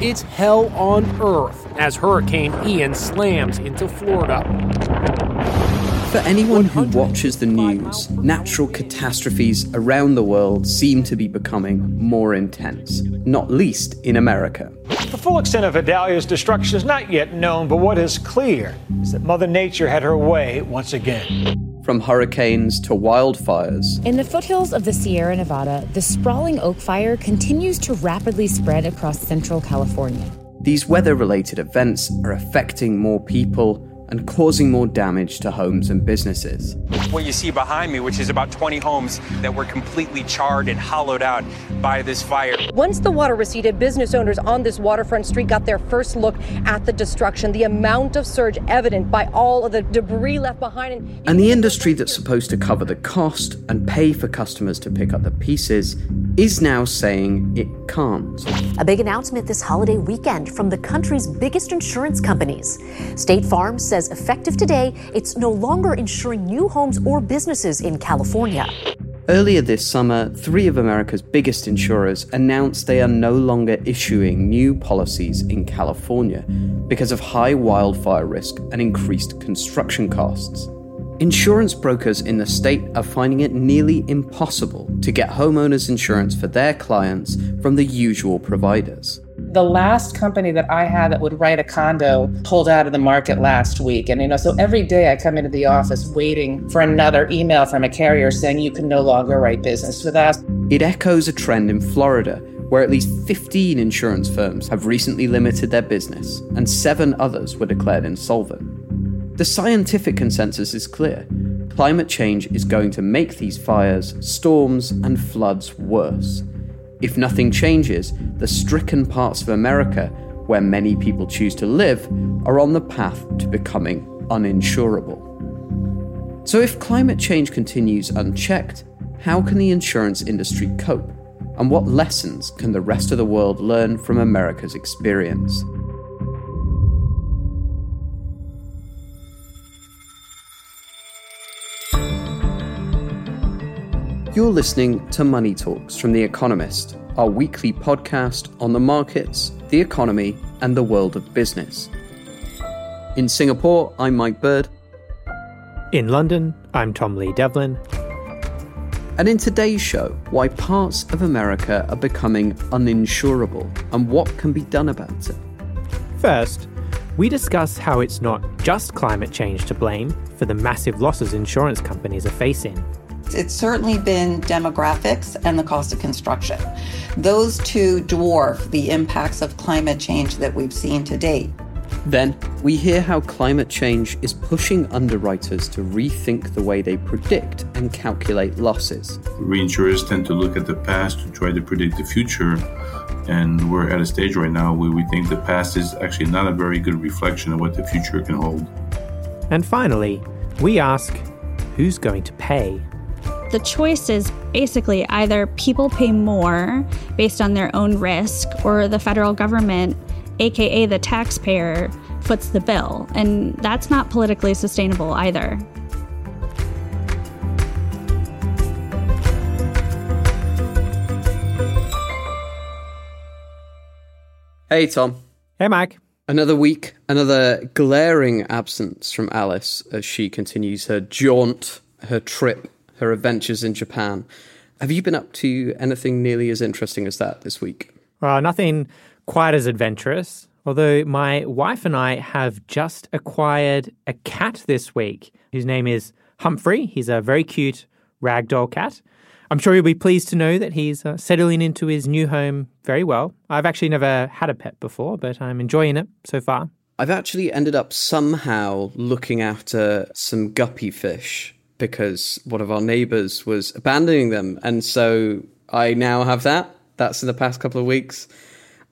It's hell on earth as Hurricane Ian slams into Florida. For anyone who watches the news, natural catastrophes around the world seem to be becoming more intense, not least in America. The full extent of Idalia's destruction is not yet known, but what is clear is that Mother Nature had her way once again. From hurricanes to wildfires. In the foothills of the Sierra Nevada, the sprawling oak fire continues to rapidly spread across central California. These weather related events are affecting more people and causing more damage to homes and businesses. What you see behind me, which is about 20 homes that were completely charred and hollowed out by this fire. Once the water receded, business owners on this waterfront street got their first look at the destruction, the amount of surge evident by all of the debris left behind. And, and the industry that's supposed to cover the cost and pay for customers to pick up the pieces is now saying it can't. A big announcement this holiday weekend from the country's biggest insurance companies. State Farm says effective today, it's no longer insuring new homes or businesses in California. Earlier this summer, three of America's biggest insurers announced they are no longer issuing new policies in California because of high wildfire risk and increased construction costs. Insurance brokers in the state are finding it nearly impossible to get homeowners insurance for their clients from the usual providers. The last company that I had that would write a condo pulled out of the market last week. And, you know, so every day I come into the office waiting for another email from a carrier saying you can no longer write business with us. It echoes a trend in Florida where at least 15 insurance firms have recently limited their business and seven others were declared insolvent. The scientific consensus is clear climate change is going to make these fires, storms, and floods worse. If nothing changes, the stricken parts of America, where many people choose to live, are on the path to becoming uninsurable. So, if climate change continues unchecked, how can the insurance industry cope? And what lessons can the rest of the world learn from America's experience? You're listening to Money Talks from The Economist, our weekly podcast on the markets, the economy, and the world of business. In Singapore, I'm Mike Bird. In London, I'm Tom Lee Devlin. And in today's show, why parts of America are becoming uninsurable and what can be done about it. First, we discuss how it's not just climate change to blame for the massive losses insurance companies are facing. It's certainly been demographics and the cost of construction. Those two dwarf the impacts of climate change that we've seen to date. Then, we hear how climate change is pushing underwriters to rethink the way they predict and calculate losses. Reinsurers tend to look at the past to try to predict the future, and we're at a stage right now where we think the past is actually not a very good reflection of what the future can hold. And finally, we ask who's going to pay? The choice is basically either people pay more based on their own risk, or the federal government, aka the taxpayer, foots the bill. And that's not politically sustainable either. Hey, Tom. Hey, Mike. Another week, another glaring absence from Alice as she continues her jaunt, her trip her adventures in Japan. Have you been up to anything nearly as interesting as that this week? Well, nothing quite as adventurous. Although my wife and I have just acquired a cat this week whose name is Humphrey. He's a very cute ragdoll cat. I'm sure you'll be pleased to know that he's uh, settling into his new home very well. I've actually never had a pet before, but I'm enjoying it so far. I've actually ended up somehow looking after some guppy fish because one of our neighbors was abandoning them. And so I now have that. That's in the past couple of weeks.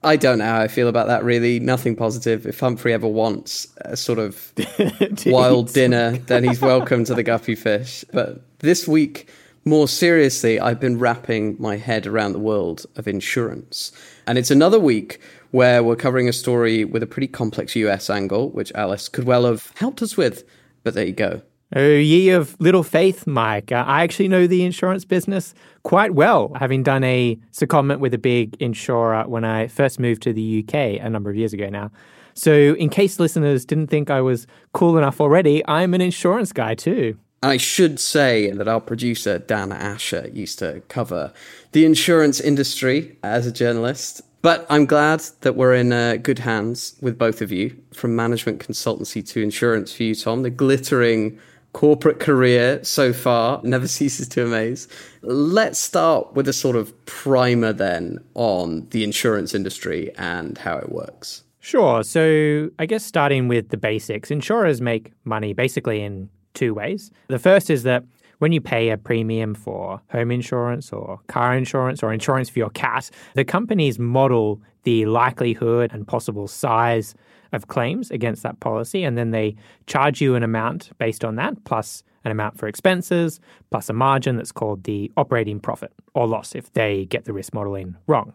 I don't know how I feel about that really. Nothing positive. If Humphrey ever wants a sort of wild dinner, then he's welcome to the Guppy Fish. But this week, more seriously, I've been wrapping my head around the world of insurance. And it's another week where we're covering a story with a pretty complex US angle, which Alice could well have helped us with. But there you go. Oh, ye of little faith, Mike. Uh, I actually know the insurance business quite well, having done a secondment with a big insurer when I first moved to the UK a number of years ago now. So, in case listeners didn't think I was cool enough already, I'm an insurance guy too. I should say that our producer, Dan Asher, used to cover the insurance industry as a journalist. But I'm glad that we're in uh, good hands with both of you, from management consultancy to insurance for you, Tom. The glittering corporate career so far never ceases to amaze. Let's start with a sort of primer then on the insurance industry and how it works. Sure. So, I guess starting with the basics, insurers make money basically in two ways. The first is that when you pay a premium for home insurance or car insurance or insurance for your cat, the companies model the likelihood and possible size of claims against that policy, and then they charge you an amount based on that, plus an amount for expenses, plus a margin that's called the operating profit or loss if they get the risk modeling wrong.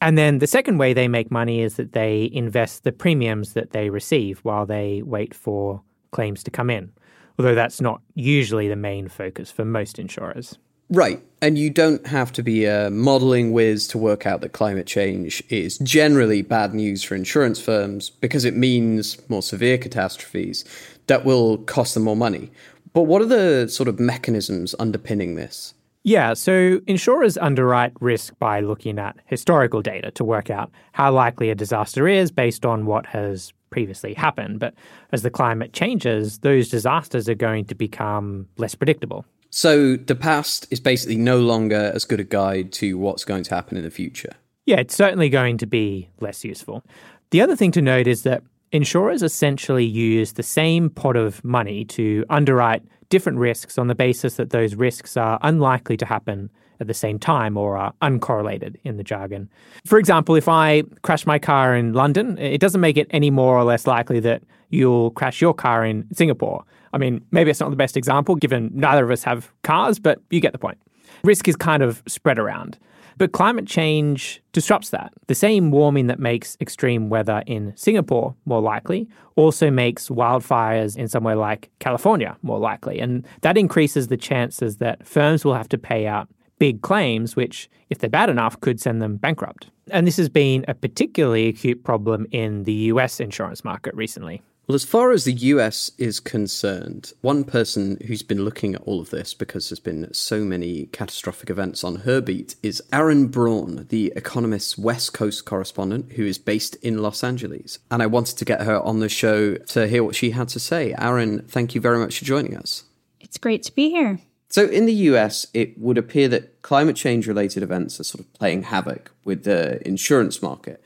And then the second way they make money is that they invest the premiums that they receive while they wait for claims to come in, although that's not usually the main focus for most insurers. Right. And you don't have to be a modeling whiz to work out that climate change is generally bad news for insurance firms because it means more severe catastrophes that will cost them more money. But what are the sort of mechanisms underpinning this? Yeah, so insurers underwrite risk by looking at historical data to work out how likely a disaster is based on what has previously happened. But as the climate changes, those disasters are going to become less predictable. So the past is basically no longer as good a guide to what's going to happen in the future. Yeah, it's certainly going to be less useful. The other thing to note is that insurers essentially use the same pot of money to underwrite different risks on the basis that those risks are unlikely to happen at the same time or are uncorrelated in the jargon. For example, if I crash my car in London, it doesn't make it any more or less likely that you'll crash your car in Singapore. I mean, maybe it's not the best example given neither of us have cars, but you get the point. Risk is kind of spread around. But climate change disrupts that. The same warming that makes extreme weather in Singapore more likely also makes wildfires in somewhere like California more likely. And that increases the chances that firms will have to pay out big claims, which, if they're bad enough, could send them bankrupt. And this has been a particularly acute problem in the US insurance market recently. Well, as far as the US is concerned, one person who's been looking at all of this because there's been so many catastrophic events on her beat is Aryn Braun, the Economist's West Coast correspondent who is based in Los Angeles. And I wanted to get her on the show to hear what she had to say. Aryn, thank you very much for joining us. It's great to be here. So, in the US, it would appear that climate change related events are sort of playing havoc with the insurance market.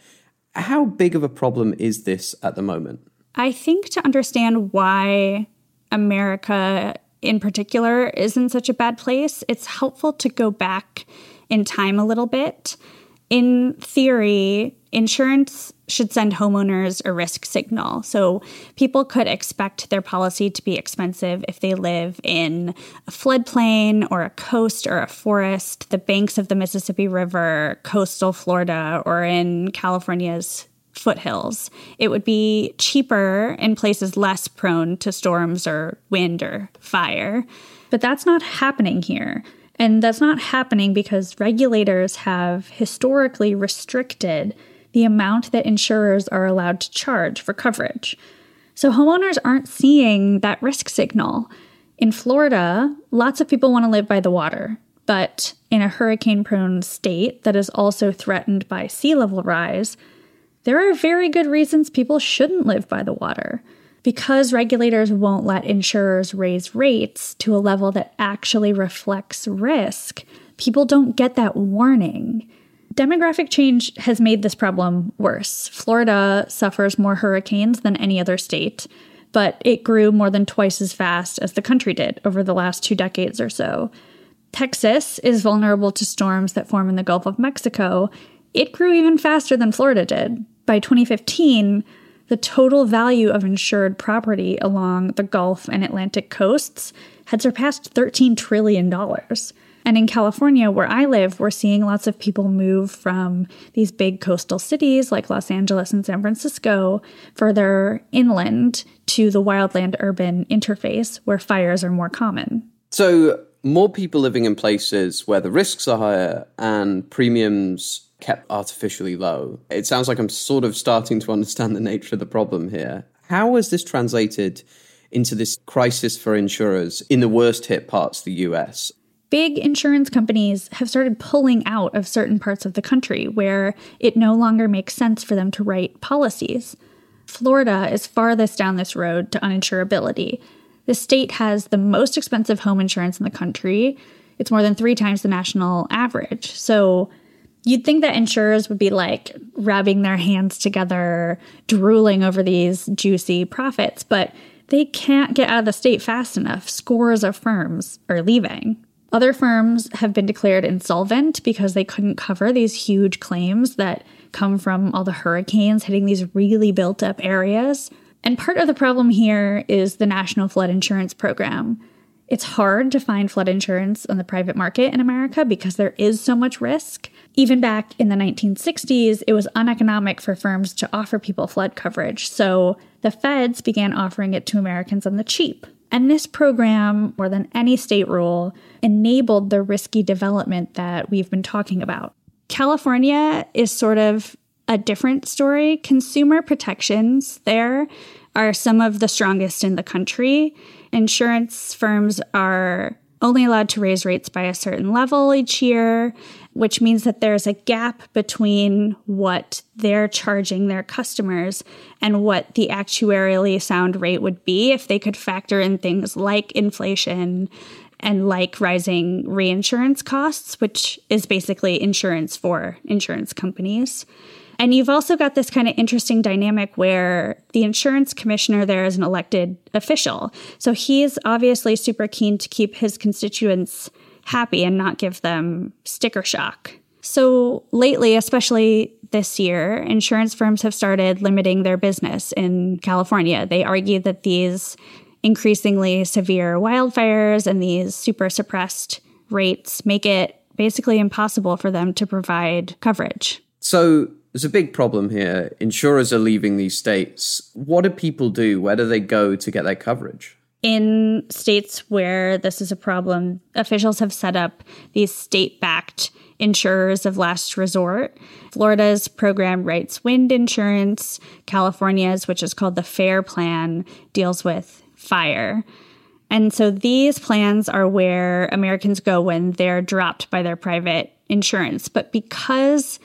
How big of a problem is this at the moment? I think to understand why America in particular is in such a bad place, it's helpful to go back in time a little bit. In theory, insurance should send homeowners a risk signal. So people could expect their policy to be expensive if they live in a floodplain or a coast or a forest, the banks of the Mississippi River, coastal Florida, or in California's foothills. It would be cheaper in places less prone to storms or wind or fire. But that's not happening here. And that's not happening because regulators have historically restricted the amount that insurers are allowed to charge for coverage. So homeowners aren't seeing that risk signal. In Florida, lots of people want to live by the water, but in a hurricane prone state that is also threatened by sea level rise, there are very good reasons people shouldn't live by the water. Because regulators won't let insurers raise rates to a level that actually reflects risk, people don't get that warning. Demographic change has made this problem worse. Florida suffers more hurricanes than any other state. but it grew more than twice as fast as the country did over the last two decades or so. Texas is vulnerable to storms that form in the Gulf of Mexico. It grew even faster than Florida did. By 2015, the total value of insured property along the Gulf and Atlantic coasts had surpassed $13 trillion. And in California, where I live, we're seeing lots of people move from these big coastal cities like Los Angeles and San Francisco further inland to the wildland urban interface where fires are more common. So, more people living in places where the risks are higher and premiums kept artificially low. It sounds like I'm sort of starting to understand the nature of the problem here. How has this translated into this crisis for insurers in the worst hit parts of the US? Big insurance companies have started pulling out of certain parts of the country where it no longer makes sense for them to write policies. Florida is farthest down this road to uninsurability. The state has the most expensive home insurance in the country. It's more than three times the national average. So you'd think that insurers would be like rubbing their hands together, drooling over these juicy profits, but they can't get out of the state fast enough. Scores of firms are leaving. Other firms have been declared insolvent because they couldn't cover these huge claims that come from all the hurricanes hitting these really built up areas. And part of the problem here is the National Flood Insurance Program. It's hard to find flood insurance on the private market in America because there is so much risk. Even back in the 1960s, it was uneconomic for firms to offer people flood coverage, so the feds began offering it to Americans on the cheap. And this program, more than any state rule, enabled the risky development that we've been talking about. California is sort of a different story. Consumer protections there are some of the strongest in the country. Insurance firms are only allowed to raise rates by a certain level each year, which means that there's a gap between what they're charging their customers and what the actuarially sound rate would be if they could factor in things like inflation and like rising reinsurance costs, which is basically insurance for insurance companies. And you've also got this kind of interesting dynamic where the insurance commissioner there is an elected official. So he's obviously super keen to keep his constituents happy and not give them sticker shock. So lately, especially this year, insurance firms have started limiting their business in California. They argue that these increasingly severe wildfires and these super suppressed rates make it basically impossible for them to provide coverage. So there's a big problem here. Insurers are leaving these states. What do people do? Where do they go to get their coverage? In states where this is a problem, officials have set up these state backed insurers of last resort. Florida's program writes wind insurance. California's, which is called the FAIR Plan, deals with fire. And so these plans are where Americans go when they're dropped by their private insurance. But because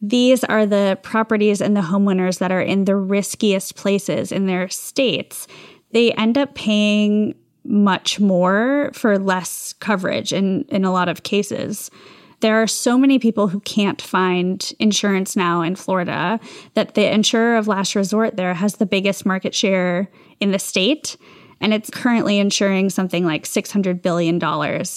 these are the properties and the homeowners that are in the riskiest places in their states. They end up paying much more for less coverage in, in a lot of cases. There are so many people who can't find insurance now in Florida that the insurer of last resort there has the biggest market share in the state. And it's currently insuring something like $600 billion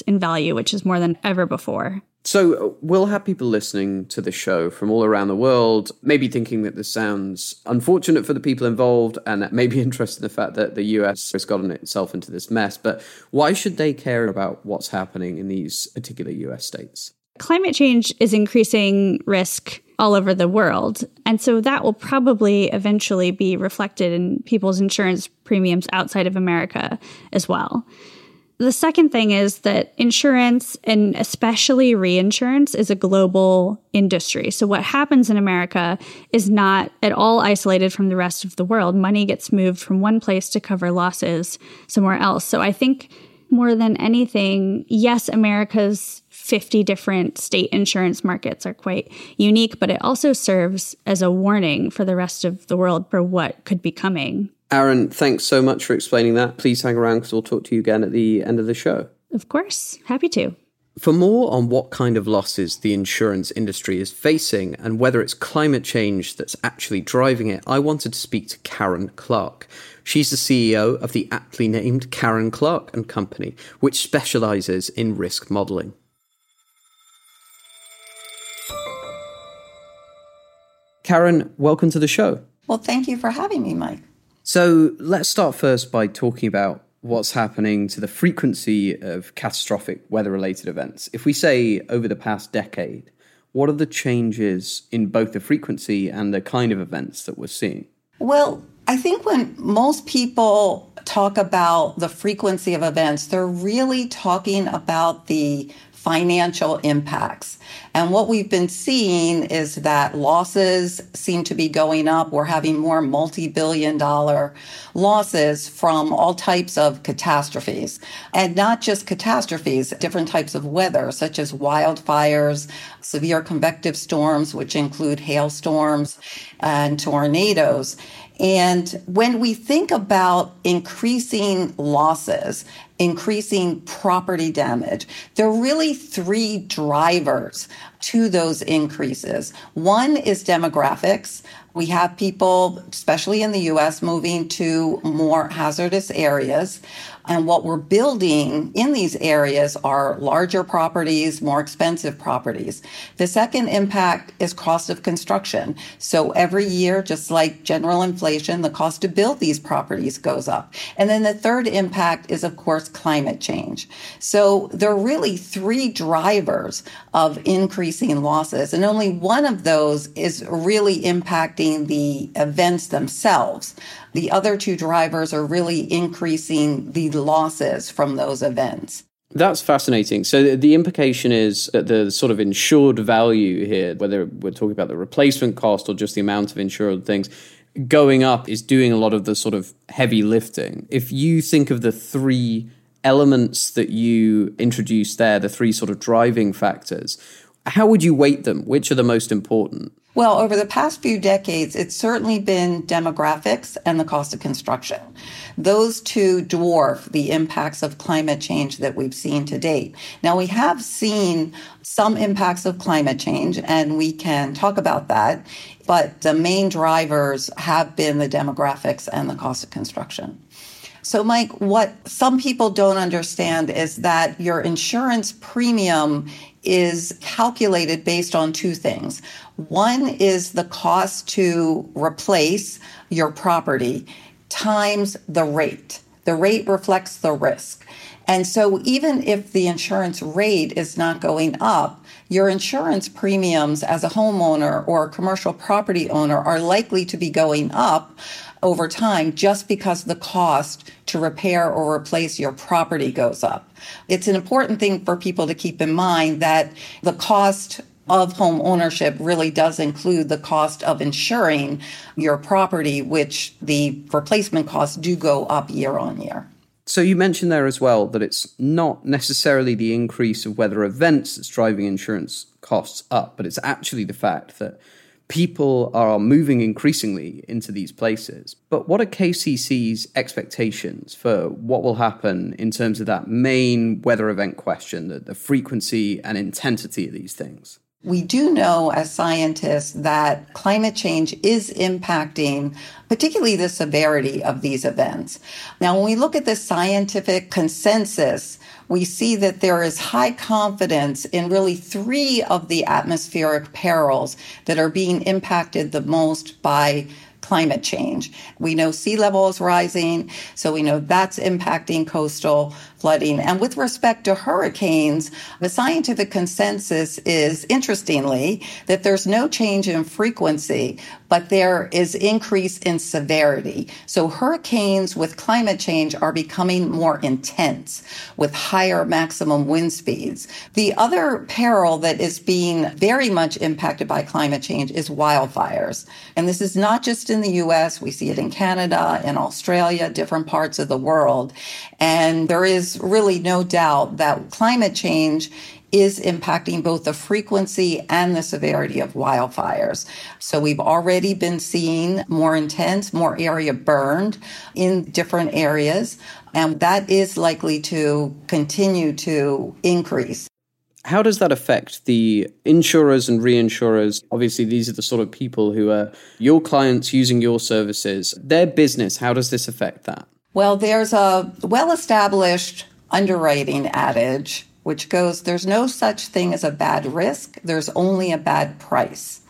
in value, which is more than ever before. So, we'll have people listening to the show from all around the world, maybe thinking that this sounds unfortunate for the people involved and maybe interested in the fact that the US has gotten itself into this mess. But why should they care about what's happening in these particular US states? Climate change is increasing risk all over the world. And so that will probably eventually be reflected in people's insurance premiums outside of America as well. The second thing is that insurance and especially reinsurance is a global industry. So what happens in America is not at all isolated from the rest of the world. Money gets moved from one place to cover losses somewhere else. So I think more than anything, yes, America's 50 different state insurance markets are quite unique, but it also serves as a warning for the rest of the world for what could be coming. Aryn, thanks so much for explaining that. Please hang around because we'll talk to you again at the end of the show. Of course. Happy to. For more on what kind of losses the insurance industry is facing and whether it's climate change that's actually driving it, I wanted to speak to Karen Clark. She's the CEO of the aptly named Karen Clark and Company, which specializes in risk modeling. Karen, welcome to the show. Well, thank you for having me, Mike. So, let's start first by talking about what's happening to the frequency of catastrophic weather related events. If we say over the past decade, what are the changes in both the frequency and the kind of events that we're seeing? Well, I think when most people talk about the frequency of events, they're really talking about the financial impacts. And what we've been seeing is that losses seem to be going up. We're having more multi billion dollar losses from all types of catastrophes. And not just catastrophes, different types of weather, such as wildfires, severe convective storms, which include hailstorms and tornadoes. And when we think about increasing losses, increasing property damage, there are really three drivers to those increases. One is demographics. We have people, especially in the US, moving to more hazardous areas. And what we're building in these areas are larger properties, more expensive properties. The second impact is cost of construction. So every year, just like general inflation, the cost to build these properties goes up. And then the third impact is, of course, climate change. So there are really three drivers of increasing losses. And only one of those is really impacting the events themselves. The other two drivers are really increasing the losses from those events. That's fascinating. So the implication is that the sort of insured value here, whether we're talking about the replacement cost or just the amount of insured things, going up is doing a lot of the sort of heavy lifting. If you think of the three elements that you introduced there, the three sort of driving factors, how would you weight them? Which are the most important? Well, over the past few decades, it's certainly been demographics and the cost of construction. Those two dwarf the impacts of climate change that we've seen to date. Now, we have seen some impacts of climate change, and we can talk about that, but the main drivers have been the demographics and the cost of construction. So, Mike, what some people don't understand is that your insurance premium is calculated based on two things. One is the cost to replace your property times the rate. The rate reflects the risk. And so even if the insurance rate is not going up, your insurance premiums as a homeowner or a commercial property owner are likely to be going up over time just because the cost to repair or replace your property goes up. It's an important thing for people to keep in mind that the cost of home ownership really does include the cost of insuring your property, which the replacement costs do go up year on year. So you mentioned there as well that it's not necessarily the increase of weather events that's driving insurance costs up, but it's actually the fact that people are moving increasingly into these places. But what are KCC's expectations for what will happen in terms of that main weather event question, the, the frequency and intensity of these things? We do know as scientists that climate change is impacting particularly the severity of these events. Now, when we look at the scientific consensus, we see that there is high confidence in really three of the atmospheric perils that are being impacted the most by climate change. We know sea level is rising, so we know that's impacting coastal flooding. And with respect to hurricanes, the scientific consensus is, interestingly, that there's no change in frequency, but there is increase in severity. So hurricanes with climate change are becoming more intense with higher maximum wind speeds. The other peril that is being very much impacted by climate change is wildfires. And this is not just in the US, we see it in Canada, in Australia, different parts of the world. And there is really no doubt that climate change is impacting both the frequency and the severity of wildfires. So we've already been seeing more intense, more area burned in different areas, and that is likely to continue to increase. How does that affect the insurers and reinsurers? Obviously, these are the sort of people who are your clients using your services. Their business, how does this affect that? Well, there's a well established underwriting adage which goes there's no such thing as a bad risk, there's only a bad price.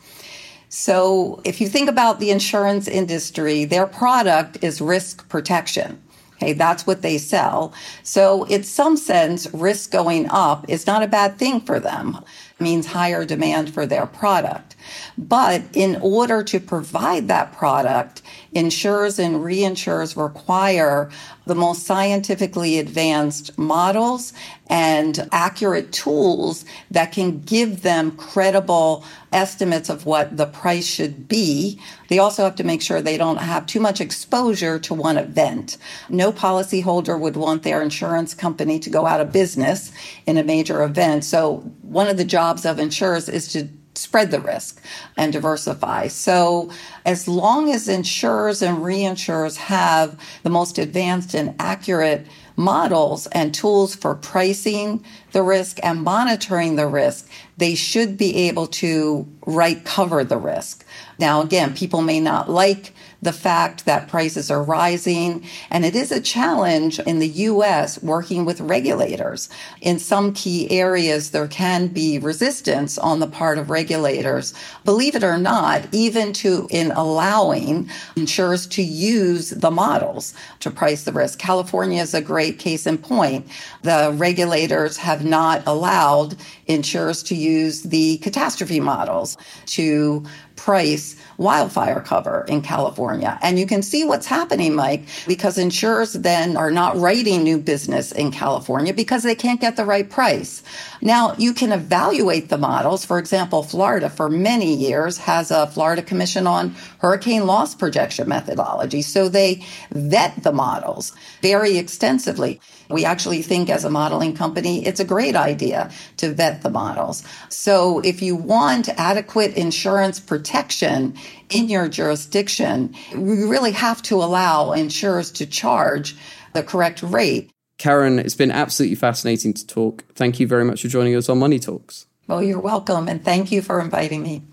So if you think about the insurance industry, their product is risk protection. Okay, that's what they sell. So, in some sense, risk going up is not a bad thing for them. It means higher demand for their product. But in order to provide that product, insurers and reinsurers require the most scientifically advanced models and accurate tools that can give them credible estimates of what the price should be. They also have to make sure they don't have too much exposure to one event. No policyholder would want their insurance company to go out of business in a major event. So one of the jobs of insurers is to spread the risk and diversify. So as long as insurers and reinsurers have the most advanced and accurate models and tools for pricing the risk and monitoring the risk, they should be able to right cover the risk. Now, again, people may not like the fact that prices are rising. And it is a challenge in the US working with regulators. In some key areas, there can be resistance on the part of regulators. Believe it or not, even to in allowing insurers to use the models to price the risk. California is a great case in point. The regulators have not allowed insurers to use the catastrophe models to price wildfire cover in California. And you can see what's happening, Mike, because insurers then are not writing new business in California because they can't get the right price. Now, you can evaluate the models. For example, Florida for many years has a Florida Commission on Hurricane Loss Projection methodology. So they vet the models very extensively. We actually think as a modeling company, it's a great idea to vet the models. So if you want adequate insurance protection in your jurisdiction, you really have to allow insurers to charge the correct rate. Karen, it's been absolutely fascinating to talk. Thank you very much for joining us on Money Talks. Well, you're welcome, and thank you for inviting me.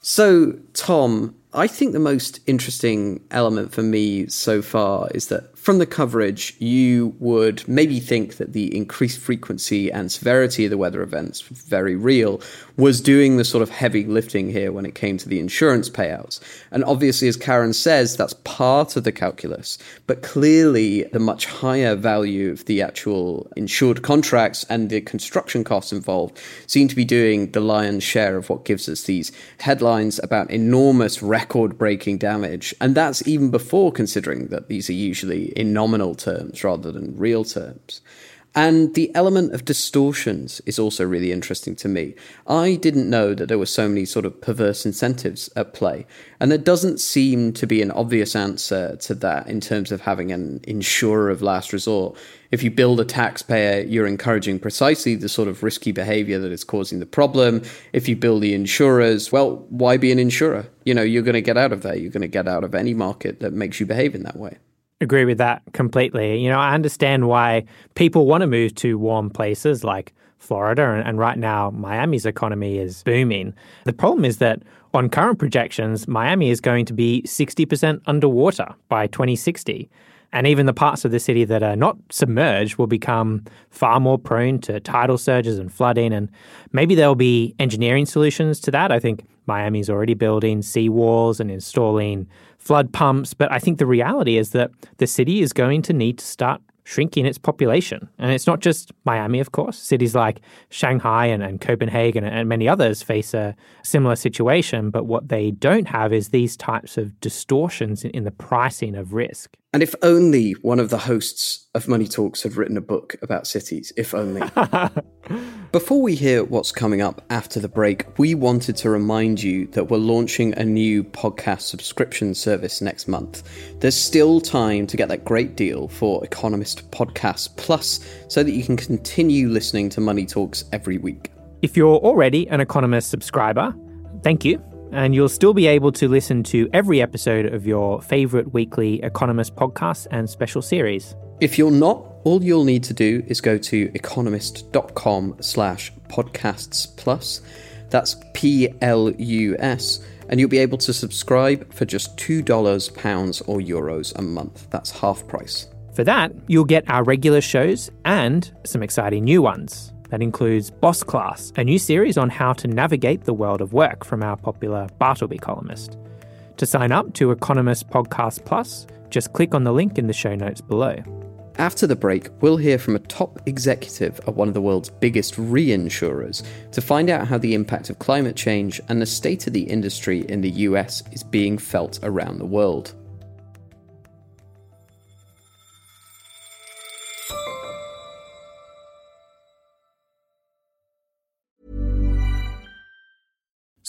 So, Tom, I think the most interesting element for me so far is that from the coverage, you would maybe think that the increased frequency and severity of the weather events, very real, was doing the sort of heavy lifting here when it came to the insurance payouts. And obviously, as Karen says, that's part of the calculus. But clearly, the much higher value of the actual insured contracts and the construction costs involved seem to be doing the lion's share of what gives us these headlines about enormous record breaking damage. And that's even before considering that these are usually in nominal terms rather than real terms. And the element of distortions is also really interesting to me. I didn't know that there were so many sort of perverse incentives at play. And there doesn't seem to be an obvious answer to that in terms of having an insurer of last resort. If you build a taxpayer, you're encouraging precisely the sort of risky behavior that is causing the problem. If you build the insurers, well, why be an insurer? You know, you're going to get out of there. You're going to get out of any market that makes you behave in that way agree with that completely. You know, I understand why people want to move to warm places like Florida, and, and, right now Miami's economy is booming. The problem is that on current projections, Miami is going to be 60% underwater by 2060. And even the parts of the city that are not submerged will become far more prone to tidal surges and flooding. And maybe there'll be engineering solutions to that. I think Miami's already building seawalls and installing flood pumps. But I think the reality is that the city is going to need to start shrinking its population. And it's not just Miami, of course. Cities like Shanghai and, and Copenhagen and, many others face a similar situation. But what they don't have is these types of distortions in, in the pricing of risk. And if only one of the hosts of Money Talks had written a book about cities, if only. Before we hear what's coming up after the break, we wanted to remind you that we're launching a new podcast subscription service next month. There's still time to get that great deal for Economist Podcast Plus so that you can continue listening to Money Talks every week. If you're already an Economist subscriber, thank you and you'll still be able to listen to every episode of your favorite weekly Economist podcast and special series. If you're not, all you'll need to do is go to economist.com slash podcasts plus. That's P L U S. And you'll be able to subscribe for just $2, pounds, or euros a month. That's half price. For that, you'll get our regular shows and some exciting new ones. That includes Boss Class, a new series on how to navigate the world of work from our popular Bartleby columnist. To sign up to Economist Podcast Plus, just click on the link in the show notes below. After the break, we'll hear from a top executive at one of the world's biggest reinsurers to find out how the impact of climate change and the state of the industry in the US is being felt around the world.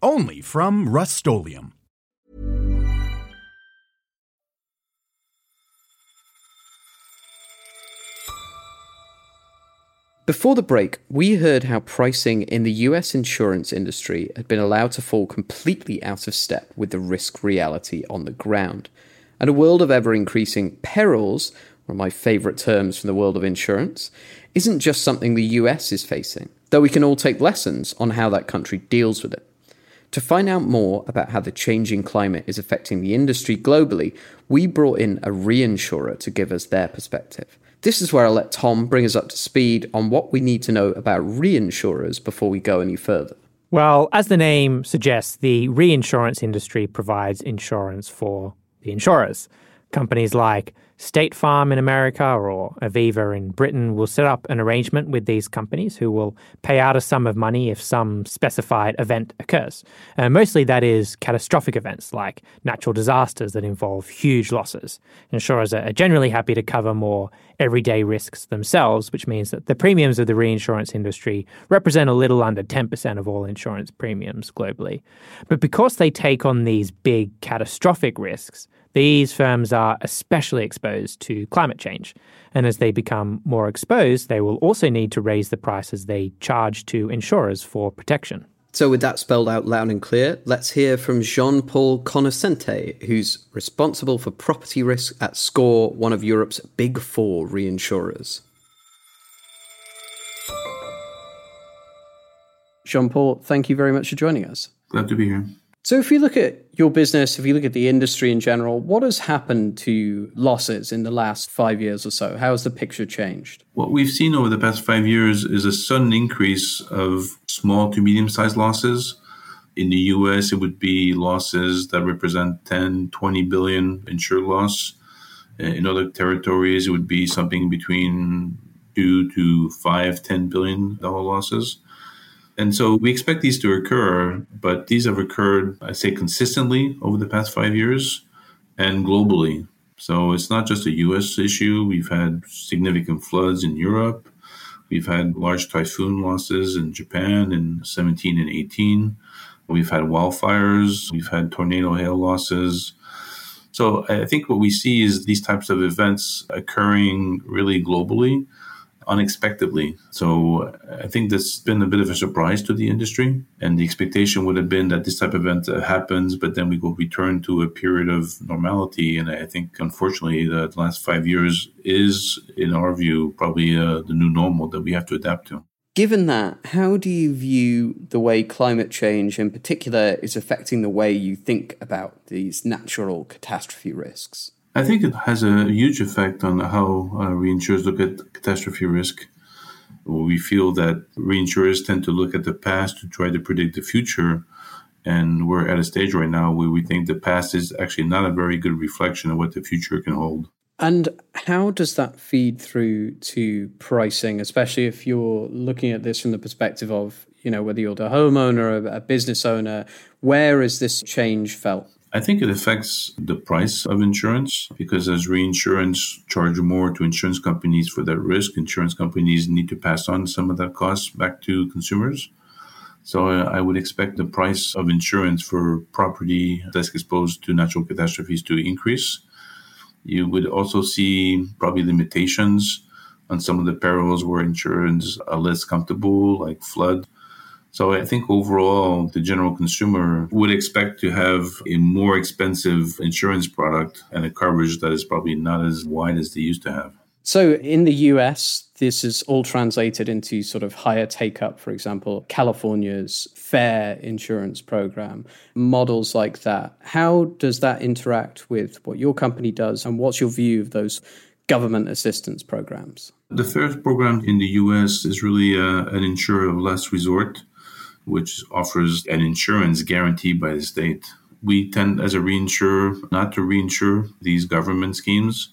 Only from Rust-Oleum Before the break, we heard how pricing in the US insurance industry had been allowed to fall completely out of step with the risk reality on the ground. And a world of ever increasing perils, one of my favourite terms from the world of insurance, isn't just something the US is facing, though we can all take lessons on how that country deals with it. To find out more about how the changing climate is affecting the industry globally, we brought in a reinsurer to give us their perspective. This is where I'll let Tom bring us up to speed on what we need to know about reinsurers before we go any further. Well, as the name suggests, the reinsurance industry provides insurance for the insurers. Companies like State Farm in America or Aviva in Britain will set up an arrangement with these companies who will pay out a sum of money if some specified event occurs. Uh, mostly that is catastrophic events like natural disasters that involve huge losses. Insurers are generally happy to cover more everyday risks themselves, which means that the premiums of the reinsurance industry represent a little under 10% of all insurance premiums globally. But because they take on these big catastrophic risks, these firms are especially exposed to climate change. And as they become more exposed, they will also need to raise the prices they charge to insurers for protection. So, with that spelled out loud and clear, let's hear from Jean Paul Conoscente, who's responsible for property risk at SCOR, one of Europe's big four reinsurers. Jean Paul, thank you very much for joining us. Glad to be here. So, if you look at your business, if you look at the industry in general, what has happened to losses in the last five years or so? How has the picture changed? What we've seen over the past five years is a sudden increase of small to medium sized losses. In the US, it would be losses that represent 10, 20 billion insured loss. In other territories, it would be something between two to five, 10 billion dollar losses. And so we expect these to occur, but these have occurred, I say, consistently over the past five years and globally. So it's not just a US issue. We've had significant floods in Europe. We've had large typhoon losses in Japan in 17 and 18. We've had wildfires. We've had tornado hail losses. So I think what we see is these types of events occurring really globally unexpectedly. So I think that's been a bit of a surprise to the industry. And the expectation would have been that this type of event uh, happens, but then we go return to a period of normality. And I think, unfortunately, the last five years is, in our view, probably uh, the new normal that we have to adapt to. Given that, how do you view the way climate change in particular is affecting the way you think about these natural catastrophe risks? I think it has a huge effect on how uh, reinsurers look at catastrophe risk. We feel that reinsurers tend to look at the past to try to predict the future. And we're at a stage right now where we think the past is actually not a very good reflection of what the future can hold. And how does that feed through to pricing, especially if you're looking at this from the perspective of, you know, whether you're the homeowner or a business owner, where is this change felt? I think it affects the price of insurance because as reinsurance charge more to insurance companies for that risk, insurance companies need to pass on some of that cost back to consumers. So uh, I would expect the price of insurance for property that's exposed to natural catastrophes to increase. You would also see probably limitations on some of the perils where insurance are less comfortable, like flood so I think overall, the general consumer would expect to have a more expensive insurance product and a coverage that is probably not as wide as they used to have. So in the US, this is all translated into sort of higher take up, for example, California's fair insurance program, models like that. How does that interact with what your company does? And what's your view of those government assistance programs? The FAIR program in the US is really uh, an insurer of last resort which offers an insurance guaranteed by the state. We tend, as a reinsurer, not to reinsure these government schemes,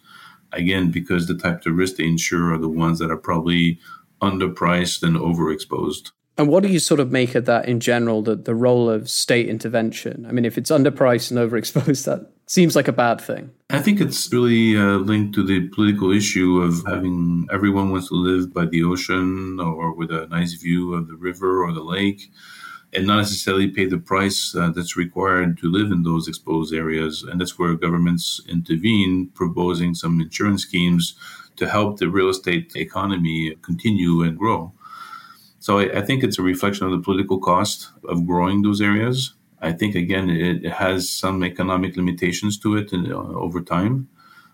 again, because the type of risk they insure are the ones that are probably underpriced and overexposed. And what do you sort of make of that in general, the, the role of state intervention? I mean, if it's underpriced and overexposed, that seems like a bad thing. I think it's really uh, linked to the political issue of having everyone wants to live by the ocean or with a nice view of the river or the lake and not necessarily pay the price uh, that's required to live in those exposed areas. And that's where governments intervene, proposing some insurance schemes to help the real estate economy continue and grow. So I, I, think it's a reflection of the political cost of growing those areas. I think again it, has some economic limitations to it in, uh, over time,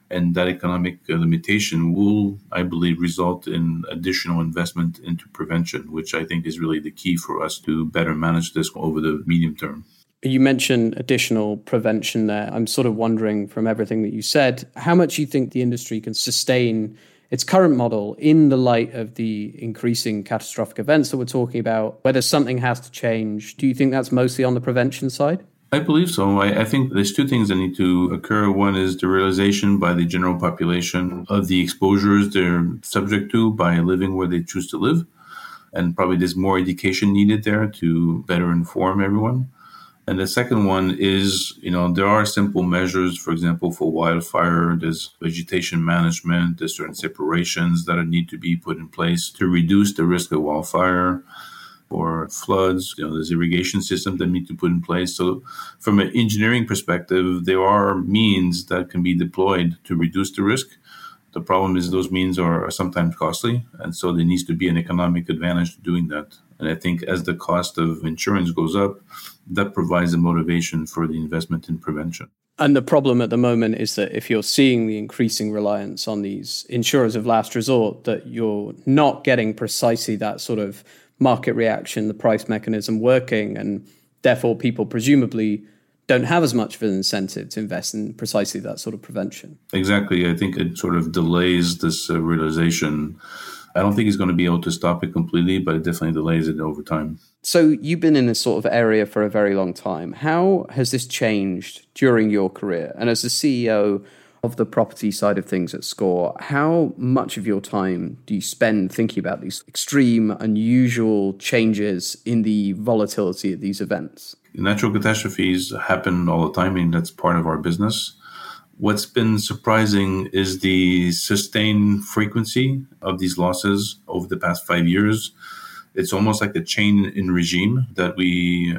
and that economic uh, limitation will, I believe, result in additional investment into prevention, which I think is really the key for us to better manage this over the medium term. You mentioned additional prevention there. I'm sort of wondering from everything that you said, how much you think the industry can sustain its current model in the light of the increasing catastrophic events that we're talking about, whether something has to change. Do you think that's mostly on the prevention side? I believe so. I, I, think there's two things that need to occur. One is the realization by the general population of the exposures they're subject to by living where they choose to live. And probably there's more education needed there to better inform everyone. And the second one is, you know, there are simple measures, for example, for wildfire, there's vegetation management, there's certain separations that need to be put in place to reduce the risk of wildfire or floods. You know, there's irrigation systems that need to put in place. So, from an engineering perspective, there are means that can be deployed to reduce the risk. The problem is those means are sometimes costly, and so there needs to be an economic advantage to doing that. And I think as the cost of insurance goes up, that provides a motivation for the investment in prevention. And the problem at the moment is that if you're seeing the increasing reliance on these insurers of last resort, that you're not getting precisely that sort of market reaction, the price mechanism working, and therefore people presumably don't have as much of an incentive to invest in precisely that sort of prevention. Exactly. I think it sort of delays this uh, realization. I don't think he's going to be able to stop it completely, but it definitely delays it over time. So you've been in this sort of area for a very long time. How has this changed during your career? And as the CEO of the property side of things at Scor, how much of your time do you spend thinking about these extreme, unusual changes in the volatility of these events? Natural catastrophes happen all the time, I and that's part of our business. What's been surprising is the sustained frequency of these losses over the past five years. It's almost like a chain in regime that we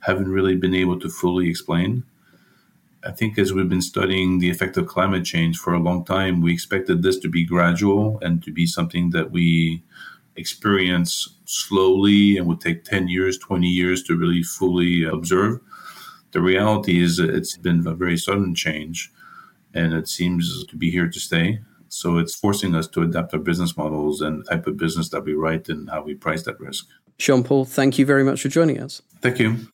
haven't really been able to fully explain. I think as we've been studying the effect of climate change for a long time, we expected this to be gradual and to be something that we experience slowly and would take 10 years, 20 years to really fully observe. The reality is it's been a very sudden change and it seems to be here to stay. So it's forcing us to adapt our business models and the type of business that we write and how we price that risk. Jean Paul, thank you very much for joining us. Thank you.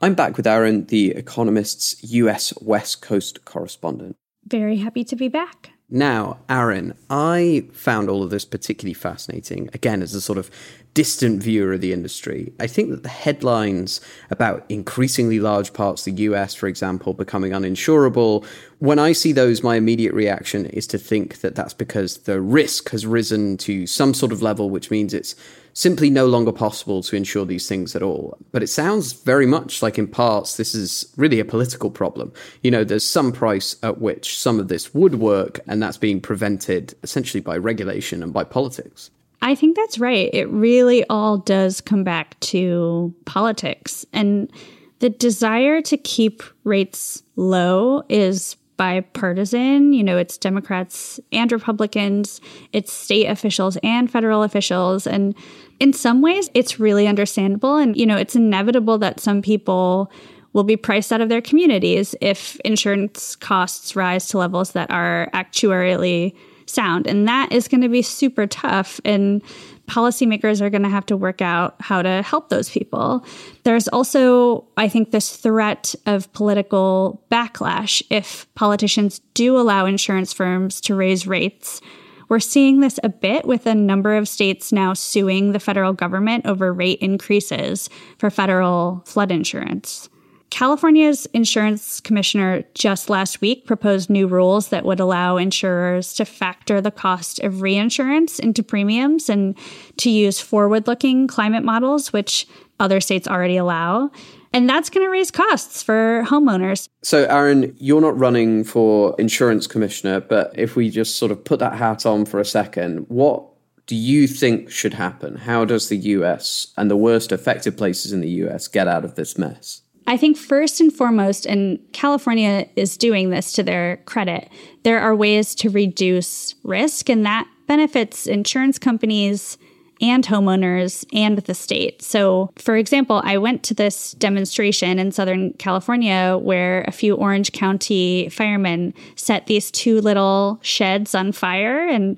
I'm back with Aryn, the Economist's US West Coast correspondent. Very happy to be back. Now, Aryn, I found all of this particularly fascinating, again, as a sort of distant viewer of the industry. I think that the headlines about increasingly large parts of the US, for example, becoming uninsurable, when I see those, my immediate reaction is to think that that's because the risk has risen to some sort of level, which means it's simply no longer possible to insure these things at all. But it sounds very much like, in parts, this is really a political problem. You know, there's some price at which some of this would work, and that's being prevented essentially by regulation and by politics. I think that's right. It really all does come back to politics. And the desire to keep rates low is bipartisan. You know, it's Democrats and Republicans, it's state officials and federal officials. And in some ways, it's really understandable. And, you know, it's inevitable that some people will be priced out of their communities if insurance costs rise to levels that are actuarially sound. And that is going to be super tough. And policymakers are going to have to work out how to help those people. There's also, I think, this threat of political backlash if politicians do allow insurance firms to raise rates. We're seeing this a bit with a number of states now suing the federal government over rate increases for federal flood insurance. California's insurance commissioner just last week proposed new rules that would allow insurers to factor the cost of reinsurance into premiums and to use forward looking climate models, which other states already allow. And that's going to raise costs for homeowners. So, Aryn, you're not running for insurance commissioner, but if we just sort of put that hat on for a second, what do you think should happen? How does the US and the worst affected places in the US get out of this mess? I think first and foremost, and California is doing this to their credit, there are ways to reduce risk, and that benefits insurance companies and homeowners and the state. So, for example, I went to this demonstration in Southern California where a few Orange County firemen set these two little sheds on fire, and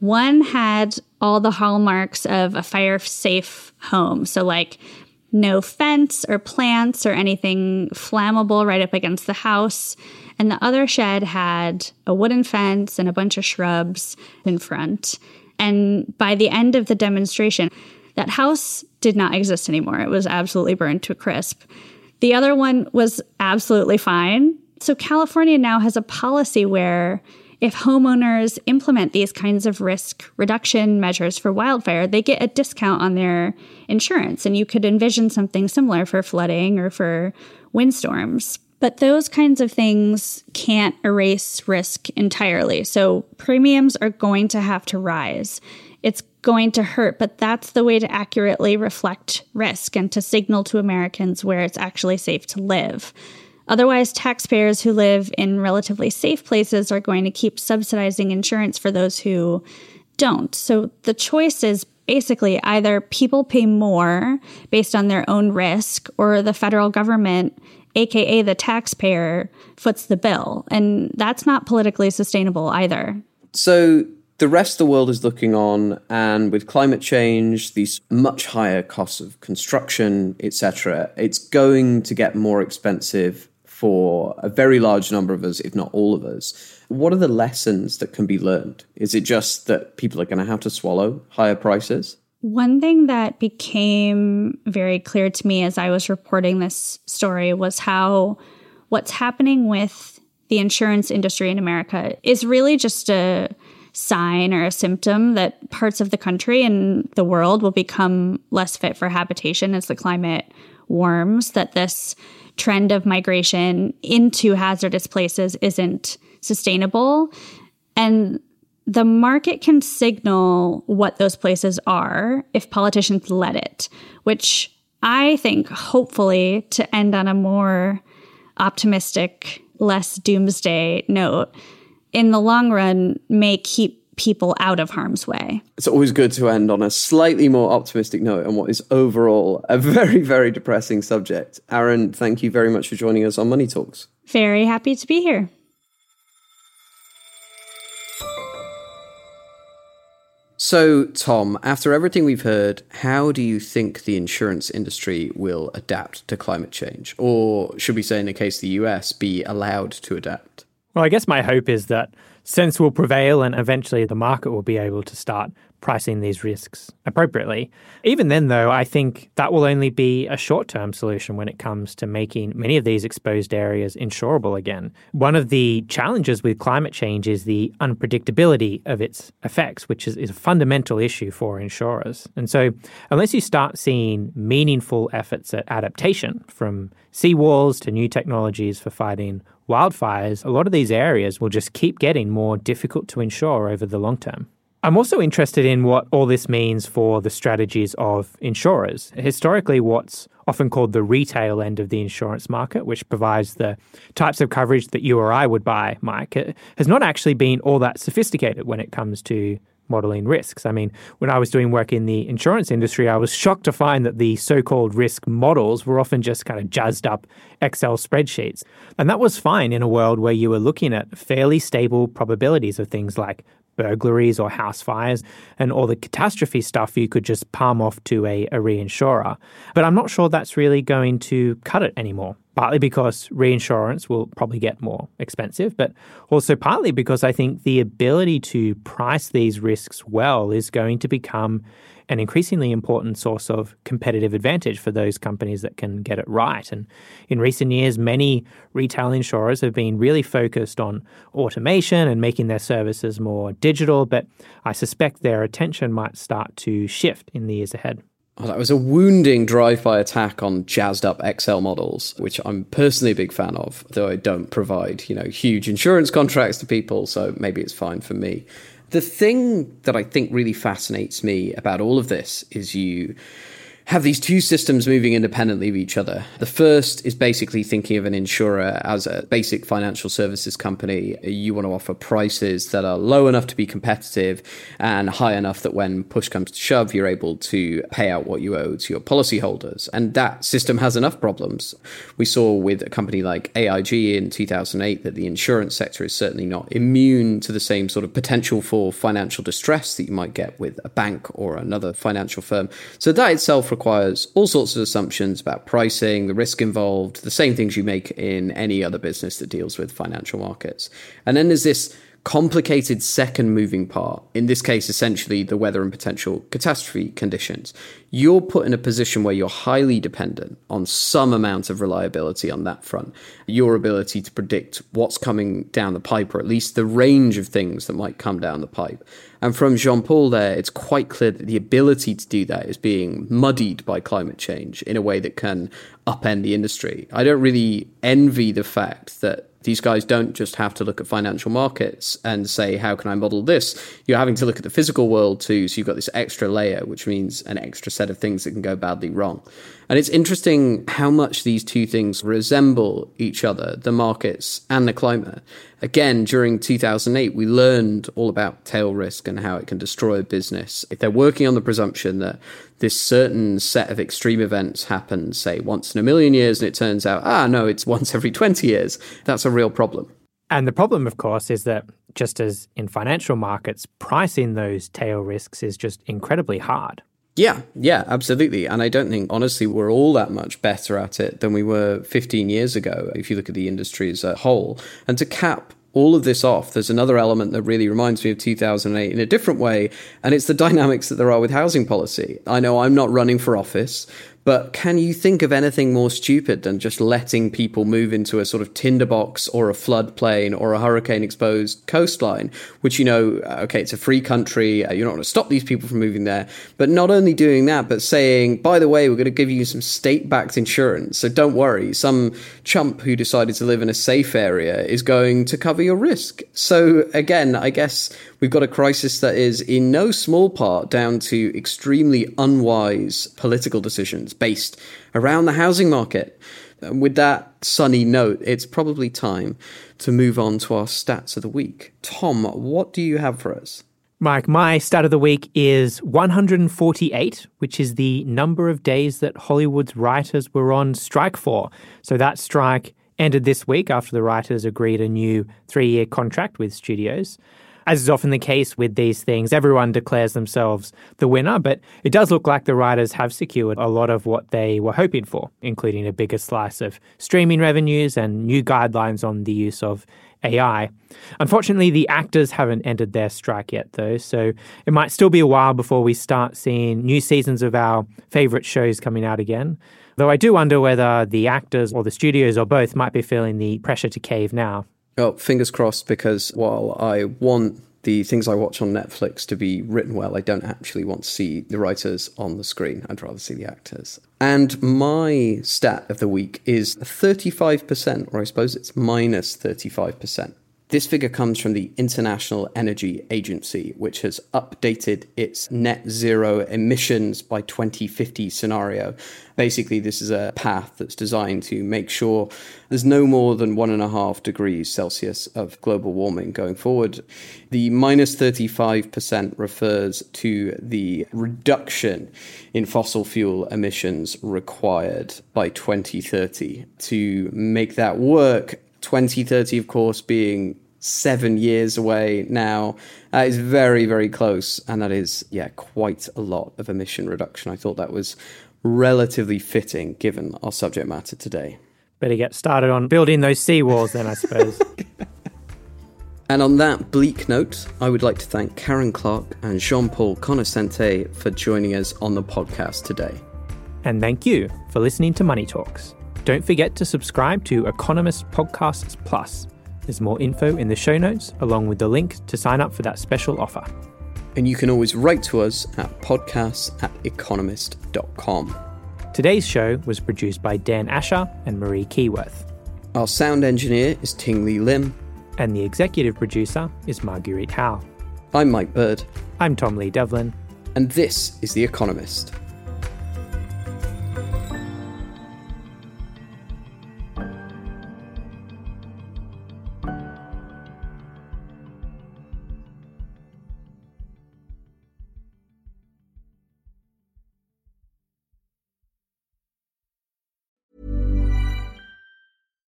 one had all the hallmarks of a fire safe home. So, like no fence or plants or anything flammable right up against the house. And the other shed had a wooden fence and a bunch of shrubs in front. And by the end of the demonstration, that house did not exist anymore. It was absolutely burned to a crisp. The other one was absolutely fine. So California now has a policy where if homeowners implement these kinds of risk reduction measures for wildfire, they get a discount on their insurance. And you could envision something similar for flooding or for windstorms. But those kinds of things can't erase risk entirely. So premiums are going to have to rise. It's going to hurt, but that's the way to accurately reflect risk and to signal to Americans where it's actually safe to live. Otherwise, taxpayers who live in relatively safe places are going to keep subsidizing insurance for those who don't. So the choice is basically either people pay more based on their own risk or the federal government aka the taxpayer foots the bill and that's not politically sustainable either so the rest of the world is looking on and with climate change these much higher costs of construction etc it's going to get more expensive for a very large number of us, if not all of us. What are the lessons that can be learned? Is it just that people are going to have to swallow higher prices? One thing that became very clear to me as I was reporting this story was how what's happening with the insurance industry in America is really just a sign or a symptom that parts of the country and the world will become less fit for habitation as the climate warms, that this trend of migration into hazardous places isn't sustainable. And the market can signal what those places are if politicians let it, which I think, hopefully, to end on a more optimistic, less doomsday note, in the long run, may keep people out of harm's way. It's always good to end on a slightly more optimistic note on what is overall a very, very depressing subject. Aryn, thank you very much for joining us on Money Talks. Very happy to be here. So, Tom, after everything we've heard, how do you think the insurance industry will adapt to climate change? Or should we say, in the case of the US, be allowed to adapt? Well, I guess my hope is that sense will prevail and eventually the market will be able to start pricing these risks appropriately. Even then, though, I think that will only be a short term solution when it comes to making many of these exposed areas insurable again. One of the challenges with climate change is the unpredictability of its effects, which is, is a fundamental issue for insurers. And so, unless you start seeing meaningful efforts at adaptation from seawalls to new technologies for fighting wildfires, a lot of these areas will just keep getting more difficult to insure over the long term. I'm also interested in what all this means for the strategies of insurers. Historically, what's often called the retail end of the insurance market, which provides the types of coverage that you or I would buy, Mike, uh, has not actually been all that sophisticated when it comes to modeling risks. I mean, when I was doing work in the insurance industry, I was shocked to find that the so called risk models were often just kind of jazzed up Excel spreadsheets. And that was fine in a world where you were looking at fairly stable probabilities of things like burglaries or house fires, and all the catastrophe stuff you could just palm off to a, a reinsurer. But I'm not sure that's really going to cut it anymore. Partly because reinsurance will probably get more expensive, but also partly because I think the ability to price these risks well is going to become an increasingly important source of competitive advantage for those companies that can get it right. And in recent years, many retail insurers have been really focused on automation and making their services more digital, but I suspect their attention might start to shift in the years ahead. Oh, that was a wounding drive-by attack on jazzed-up Excel models, which I'm personally a big fan of, though I don't provide, you know, huge insurance contracts to people, so maybe it's fine for me. The thing that I think really fascinates me about all of this is you have these two systems moving independently of each other. The first is basically thinking of an insurer as a basic financial services company. You want to offer prices that are low enough to be competitive and high enough that when push comes to shove, you're able to pay out what you owe to your policyholders. And that system has enough problems. We saw with a company like AIG in 2008 that the insurance sector is certainly not immune to the same sort of potential for financial distress that you might get with a bank or another financial firm. So that itself requires all sorts of assumptions about pricing, the risk involved, the same things you make in any other business that deals with financial markets. And then there's this complicated second moving part, in this case, essentially the weather and potential catastrophe conditions. You're put in a position where you're highly dependent on some amount of reliability on that front. Your ability to predict what's coming down the pipe, or at least the range of things that might come down the pipe. And from Jean Paul there, it's quite clear that the ability to do that is being muddied by climate change in a way that can upend the industry. I don't really envy the fact that these guys don't just have to look at financial markets and say, how can I model this? You're having to look at the physical world too. So you've got this extra layer, which means an extra set of things that can go badly wrong. And it's interesting how much these two things resemble each other, the markets and the climate. Again, during 2008, we learned all about tail risk and how it can destroy a business. If they're working on the presumption that this certain set of extreme events happens, say, once in a million years, and it turns out, ah, no, it's once every 20 years, that's a real problem. And the problem, of course, is that just as in financial markets, pricing those tail risks is just incredibly hard. Yeah, yeah, absolutely. And I don't think, honestly, we're all that much better at it than we were 15 years ago, if you look at the industry as a whole. And to cap all of this off, there's another element that really reminds me of 2008 in a different way, and it's the dynamics that there are with housing policy. I know I'm not running for office, but can you think of anything more stupid than just letting people move into a sort of tinderbox or a floodplain or a hurricane exposed coastline, which, you know, okay, it's a free country. Uh, you're not going to stop these people from moving there. But not only doing that, but saying, by the way, we're going to give you some state backed insurance. So don't worry. Some chump who decided to live in a safe area is going to cover your risk. So again, I guess we've got a crisis that is in no small part down to extremely unwise political decisions based around the housing market. And with that sunny note, it's probably time to move on to our stats of the week. Tom, what do you have for us? Mike, my stat of the week is 148, which is the number of days that Hollywood's writers were on strike for. So that strike ended this week after the writers agreed a new three year contract with studios. As is often the case with these things, everyone declares themselves the winner, but it does look like the writers have secured a lot of what they were hoping for, including a bigger slice of streaming revenues and new guidelines on the use of AI. Unfortunately, the actors haven't ended their strike yet, though, so it might still be a while before we start seeing new seasons of our favorite shows coming out again. Though I do wonder whether the actors or the studios or both might be feeling the pressure to cave now. Oh, fingers crossed, because while I want the things I watch on Netflix to be written well, I don't actually want to see the writers on the screen. I'd rather see the actors. And my stat of the week is 35%, or I suppose it's minus 35%. This figure comes from the International Energy Agency, which has updated its net zero emissions by 2050 scenario. Basically, this is a path that's designed to make sure there's no more than one and a half degrees Celsius of global warming going forward. The minus 35% refers to the reduction in fossil fuel emissions required by 2030. To make that work, 2030, of course, being seven years away now. That is very, very close. And that is, yeah, quite a lot of emission reduction. I thought that was relatively fitting given our subject matter today. Better get started on building those seawalls then, I suppose. and on that bleak note, I would like to thank Karen Clark and Jean Paul Conoscente for joining us on the podcast today. And thank you for listening to Money Talks. Don't forget to subscribe to Economist Podcasts Plus. There's more info in the show notes, along with the link to sign up for that special offer. And you can always write to us at podcasts at economist.com. Today's show was produced by Dan Asher and Marie Keyworth. Our sound engineer is Ting Lee Lim. And the executive producer is Marguerite Howe. I'm Mike Bird. I'm Tom Lee Devlin. And this is The Economist.